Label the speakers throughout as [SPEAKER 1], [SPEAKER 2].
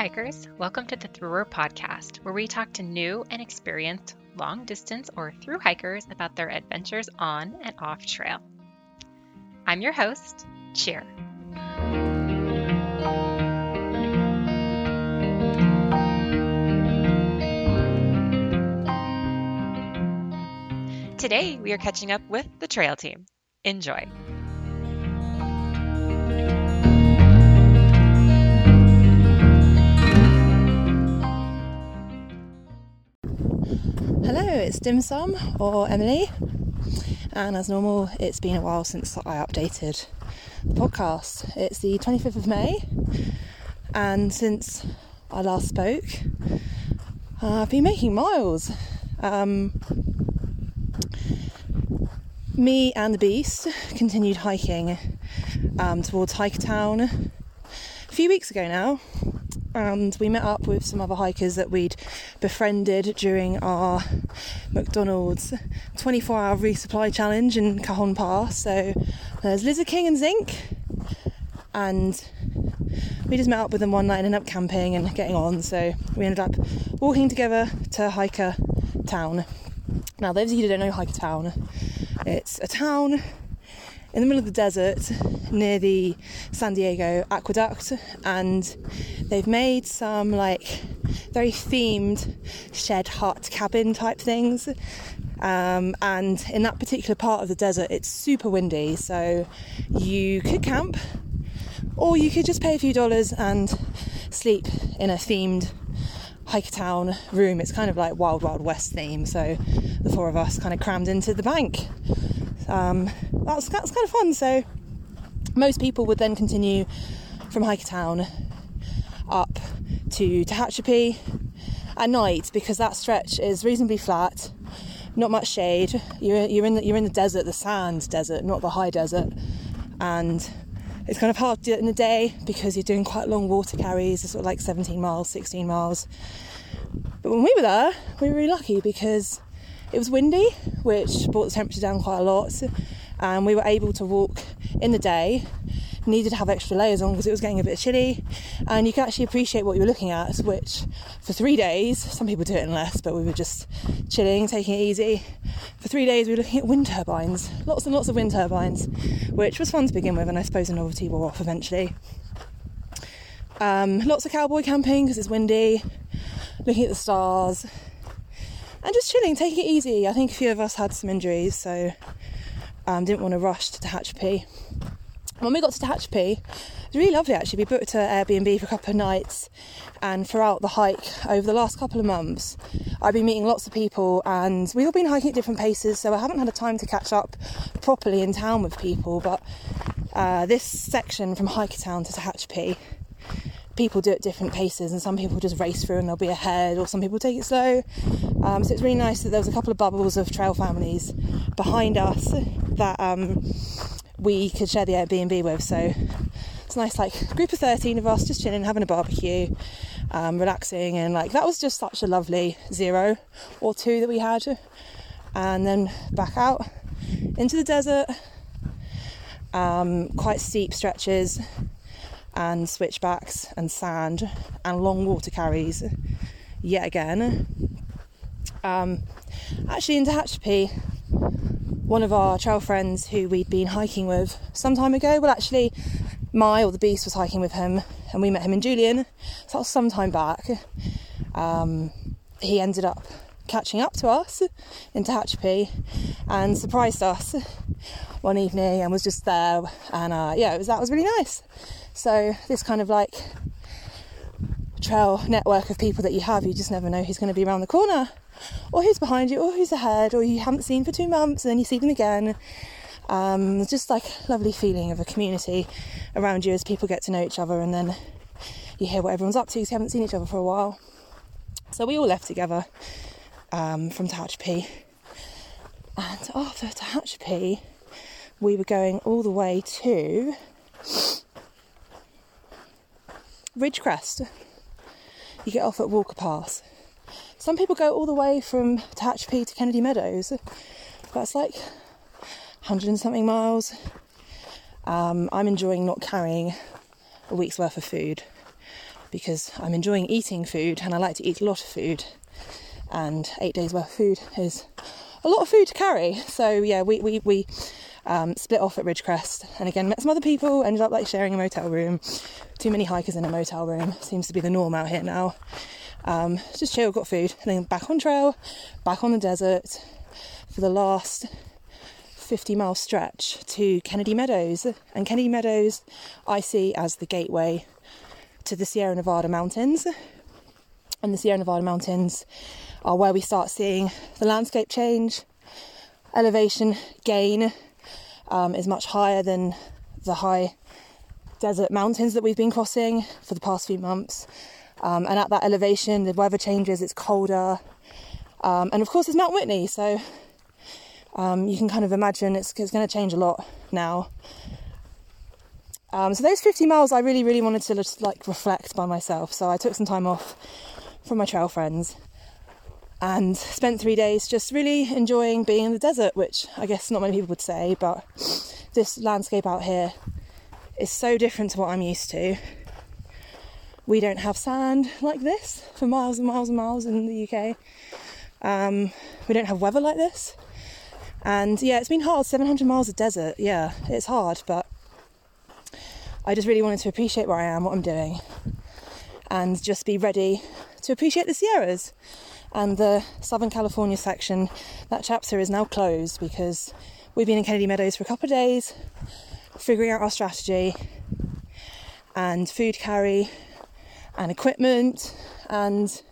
[SPEAKER 1] hikers, welcome to the Througher podcast, where we talk to new and experienced long distance or through hikers about their adventures on and off trail. I'm your host, Cheer. Today, we are catching up with the trail team. Enjoy.
[SPEAKER 2] It's Dim Sum or Emily, and as normal, it's been a while since I updated the podcast. It's the 25th of May, and since I last spoke, uh, I've been making miles. Um, me and the Beast continued hiking um, towards Hikertown a few weeks ago now, and we met up with some other hikers that we'd befriended during our McDonald's 24 hour resupply challenge in Cajon Pass. So there's Lizard King and Zinc, and we just met up with them one night and ended up camping and getting on. So we ended up walking together to Hiker Town. Now, those of you who don't know Hiker Town, it's a town in the middle of the desert near the San Diego Aqueduct, and they've made some like very themed shed hut cabin type things. Um, and in that particular part of the desert, it's super windy, so you could camp or you could just pay a few dollars and sleep in a themed Hikertown room. It's kind of like Wild Wild West theme, so the four of us kind of crammed into the bank. Um, that's, that's kind of fun. So most people would then continue from Hikertown up to Tehachapi at night because that stretch is reasonably flat, not much shade. You're, you're in the, you're in the desert, the sand desert, not the high desert, and it's kind of hard to do it in the day because you're doing quite long water carries, sort of like 17 miles, 16 miles. But when we were there, we were really lucky because it was windy, which brought the temperature down quite a lot, and we were able to walk in the day. Needed to have extra layers on because it was getting a bit chilly, and you can actually appreciate what you were looking at. Which, for three days, some people do it in less, but we were just chilling, taking it easy. For three days, we were looking at wind turbines, lots and lots of wind turbines, which was fun to begin with, and I suppose the novelty wore off eventually. Um, lots of cowboy camping because it's windy, looking at the stars, and just chilling, taking it easy. I think a few of us had some injuries, so um, didn't want to rush to Tehachapi. When we got to Tehachapi, it was really lovely actually. We booked an Airbnb for a couple of nights, and throughout the hike over the last couple of months, I've been meeting lots of people, and we've all been hiking at different paces, so I haven't had a time to catch up properly in town with people. But uh, this section from Hikertown to Tehachapi people do it different paces, and some people just race through and they'll be ahead, or some people take it slow. Um, so it's really nice that there was a couple of bubbles of trail families behind us that um, we could share the Airbnb with. So it's nice, like group of 13 of us just chilling, having a barbecue, um, relaxing, and like that was just such a lovely zero or two that we had. And then back out into the desert, um, quite steep stretches and switchbacks and sand and long water carries yet again. Um, actually, into Tehachapi, one of our trail friends who we'd been hiking with some time ago, well, actually, my or the beast was hiking with him, and we met him in Julian, so that was some time back. Um, he ended up catching up to us in Tehachapi and surprised us one evening and was just there, and uh, yeah, it was that was really nice. So this kind of like trail network of people that you have, you just never know who's going to be around the corner, or who's behind you, or who's ahead, or you haven't seen for two months and then you see them again. Um, just like lovely feeling of a community around you as people get to know each other, and then you hear what everyone's up to because you haven't seen each other for a while. So we all left together um, from Tehachapi, and after Tehachapi, we were going all the way to Ridgecrest. You get off at Walker Pass. Some people go all the way from Tehachapi to Kennedy Meadows. That's like 100 and something miles. Um, I'm enjoying not carrying a week's worth of food because I'm enjoying eating food and I like to eat a lot of food. And eight days worth of food is a lot of food to carry. So yeah, we we, we um, split off at Ridgecrest and again met some other people. Ended up like sharing a motel room. Too many hikers in a motel room seems to be the norm out here now. Um, just chill, got food, and then back on trail, back on the desert for the last 50 mile stretch to Kennedy Meadows. And Kennedy Meadows I see as the gateway to the Sierra Nevada mountains. And the Sierra Nevada mountains are where we start seeing the landscape change, elevation gain um, is much higher than the high desert mountains that we've been crossing for the past few months. Um, and at that elevation, the weather changes, it's colder. Um, and of course, it's Mount Whitney, so um, you can kind of imagine it's, it's going to change a lot now. Um, so those 50 miles, I really, really wanted to like reflect by myself. So I took some time off from my trail friends and spent three days just really enjoying being in the desert, which I guess not many people would say, but this landscape out here is so different to what I'm used to. We don't have sand like this for miles and miles and miles in the UK. Um, we don't have weather like this. And yeah, it's been hard 700 miles of desert. Yeah, it's hard, but I just really wanted to appreciate where I am, what I'm doing, and just be ready to appreciate the Sierras and the Southern California section, that chapter is now closed because we've been in Kennedy Meadows for a couple of days, figuring out our strategy and food carry and equipment and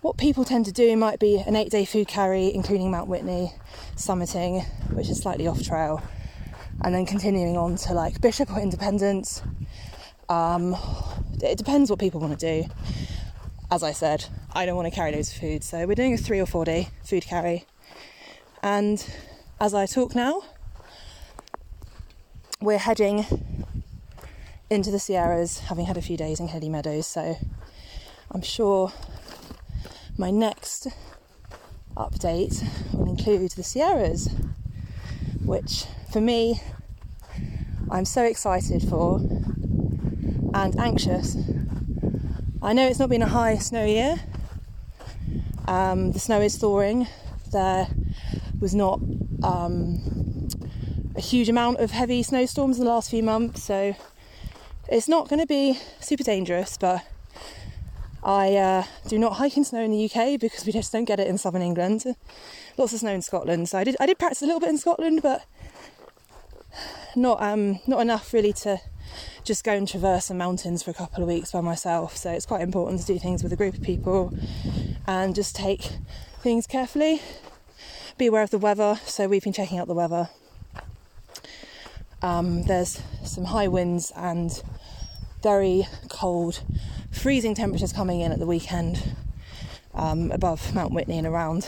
[SPEAKER 2] what people tend to do might be an eight day food carry, including Mount Whitney, summiting, which is slightly off trail, and then continuing on to like Bishop or Independence. Um, it depends what people want to do as I said, I don't want to carry loads of food, so we're doing a three or four day food carry. And as I talk now, we're heading into the Sierras, having had a few days in Hilly Meadows, so I'm sure my next update will include the Sierras, which for me, I'm so excited for and anxious I know it's not been a high snow year. Um, the snow is thawing. There was not um, a huge amount of heavy snowstorms in the last few months, so it's not going to be super dangerous. But I uh, do not hike in snow in the UK because we just don't get it in southern England. Lots of snow in Scotland, so I did I did practice a little bit in Scotland, but not um, not enough really to just go and traverse the mountains for a couple of weeks by myself. So it's quite important to do things with a group of people and just take things carefully. Be aware of the weather. So we've been checking out the weather. Um, there's some high winds and very cold, freezing temperatures coming in at the weekend um, above Mount Whitney and around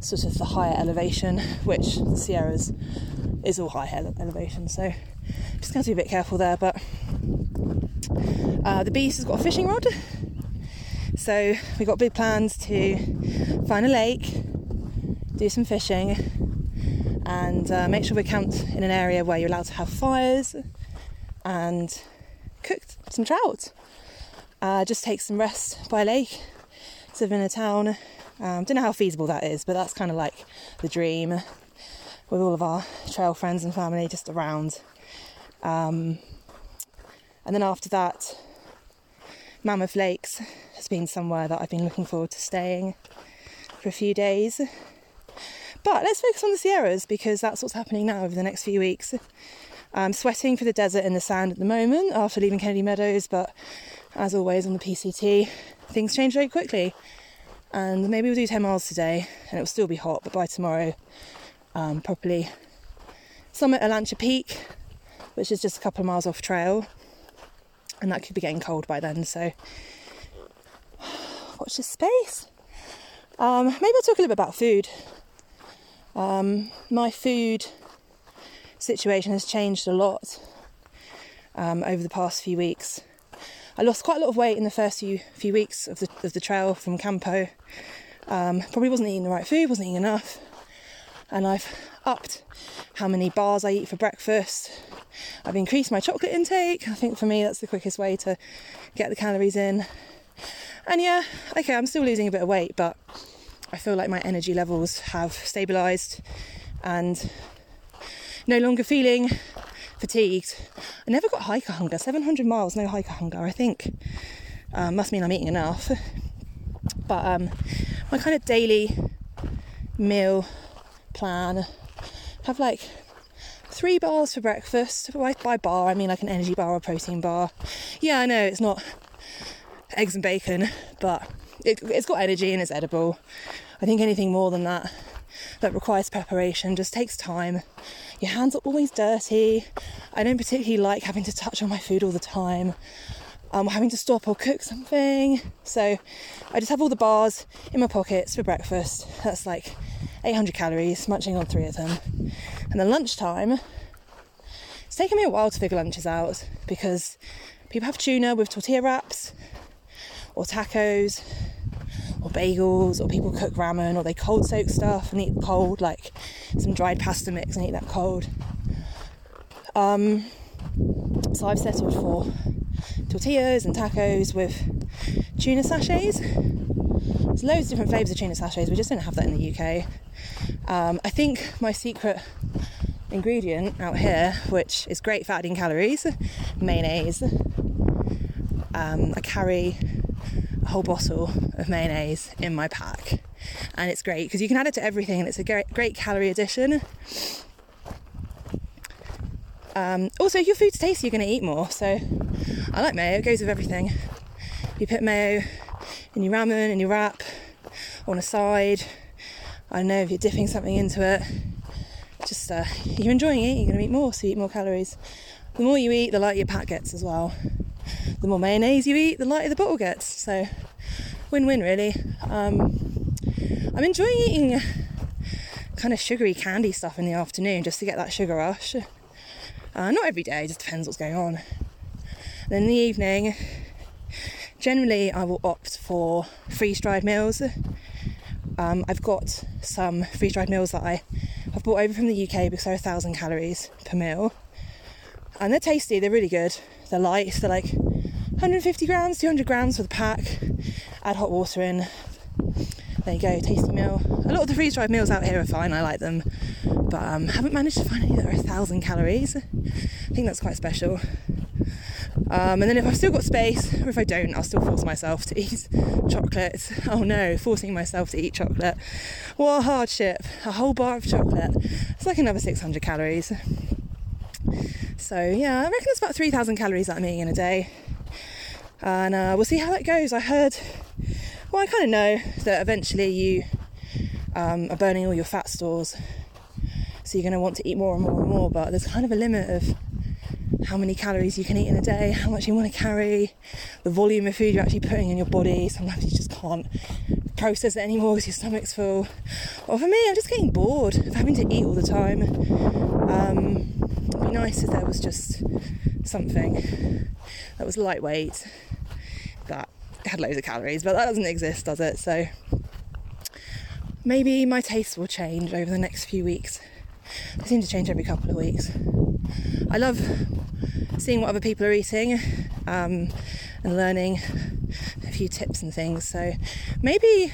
[SPEAKER 2] sort of the higher elevation, which the Sierras is all high elevation. So just going to be a bit careful there. But uh, the beast has got a fishing rod, so we've got big plans to find a lake, do some fishing, and uh, make sure we're camped in an area where you're allowed to have fires and cook some trout. Uh, just take some rest by a lake, live in a town. Um, don't know how feasible that is, but that's kind of like the dream with all of our trail friends and family just around. Um, and then after that, Mammoth Lakes has been somewhere that I've been looking forward to staying for a few days. But let's focus on the Sierras because that's what's happening now over the next few weeks. I'm sweating for the desert and the sand at the moment after leaving Kennedy Meadows, but as always on the PCT, things change very quickly. And maybe we'll do 10 miles today and it will still be hot, but by tomorrow, um, properly summit Olancha Peak, which is just a couple of miles off trail, and that could be getting cold by then. So, watch this space. Um, maybe I'll talk a little bit about food. Um, my food situation has changed a lot um, over the past few weeks. I lost quite a lot of weight in the first few few weeks of the of the trail from Campo. Um, probably wasn't eating the right food, wasn't eating enough. And I've upped how many bars I eat for breakfast. I've increased my chocolate intake. I think for me that's the quickest way to get the calories in. And yeah, okay, I'm still losing a bit of weight, but I feel like my energy levels have stabilized and no longer feeling fatigued. I never got hiker hunger. 700 miles, no hiker hunger. I think uh, must mean I'm eating enough. But um, my kind of daily meal plan have like three bars for breakfast. By, by bar, I mean like an energy bar or protein bar. Yeah, I know it's not eggs and bacon, but it, it's got energy and it's edible. I think anything more than that that requires preparation just takes time. Your hands are always dirty. I don't particularly like having to touch on my food all the time. Um, having to stop or cook something. So I just have all the bars in my pockets for breakfast. That's like 800 calories, munching on three of them. And then lunchtime, it's taken me a while to figure lunches out because people have tuna with tortilla wraps or tacos or bagels, or people cook ramen, or they cold soak stuff and eat cold, like some dried pasta mix and eat that cold. Um, so I've settled for tortillas and tacos with tuna sachets. There's loads of different flavours of tuna sachets, we just don't have that in the UK. Um, I think my secret ingredient out here, which is great for adding calories, mayonnaise. Um, I carry a whole bottle of mayonnaise in my pack, and it's great because you can add it to everything, and it's a great, great calorie addition. Um, also, if your food's tasty, you're going to eat more. So, I like mayo; it goes with everything. You put mayo in your ramen, in your wrap, on a side. I don't know if you're dipping something into it. Just uh, you're enjoying it, you're going to eat more, so you eat more calories. The more you eat, the lighter your pack gets as well the more mayonnaise you eat, the lighter the bottle gets. So, win win, really. Um, I'm enjoying eating kind of sugary candy stuff in the afternoon just to get that sugar rush. Uh, not every day, just depends what's going on. And in the evening, generally I will opt for freeze dried meals. Um, I've got some freeze dried meals that I have brought over from the UK because they're a thousand calories per meal. And they're tasty, they're really good. They're light, they're like 150 grams, 200 grams for the pack. Add hot water in. There you go, tasty meal. A lot of the freeze dried meals out here are fine, I like them, but um, haven't managed to find any that are a thousand calories. I think that's quite special. Um, and then if I've still got space, or if I don't, I'll still force myself to eat chocolate. Oh no, forcing myself to eat chocolate. What a hardship. A whole bar of chocolate. It's like another 600 calories. So yeah, I reckon it's about 3,000 calories that I'm eating in a day and uh, we'll see how that goes. I heard, well, I kind of know that eventually you um, are burning all your fat stores, so you're going to want to eat more and more and more. But there's kind of a limit of how many calories you can eat in a day, how much you want to carry, the volume of food you're actually putting in your body. Sometimes you just can't process it anymore because your stomach's full. Or for me, I'm just getting bored of having to eat all the time. Um, it'd be nice if there was just something that was lightweight that had loads of calories, but that doesn't exist, does it? So maybe my taste will change over the next few weeks. They seem to change every couple of weeks. I love seeing what other people are eating um, and learning a few tips and things. So maybe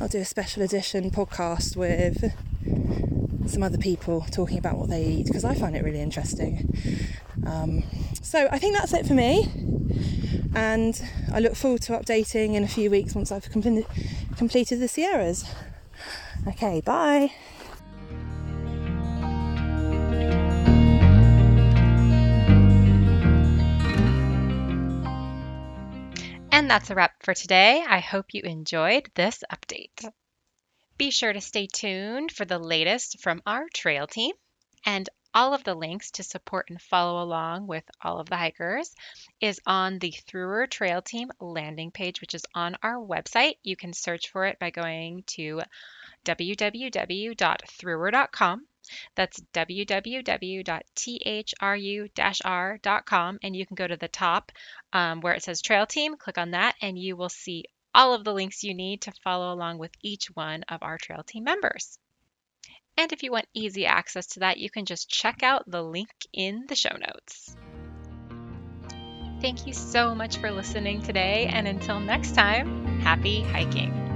[SPEAKER 2] I'll do a special edition podcast with some other people talking about what they eat because I find it really interesting. Um, so I think that's it for me, and I look forward to updating in a few weeks once I've com- completed the Sierras. Okay, bye.
[SPEAKER 1] And that's a wrap for today. I hope you enjoyed this update. Be sure to stay tuned for the latest from our trail team. And all of the links to support and follow along with all of the hikers is on the Througher Trail Team landing page, which is on our website. You can search for it by going to www.thru-r.com. That's www.thru-r.com, and you can go to the top um, where it says Trail Team, click on that, and you will see all of the links you need to follow along with each one of our trail team members. And if you want easy access to that, you can just check out the link in the show notes. Thank you so much for listening today, and until next time, happy hiking.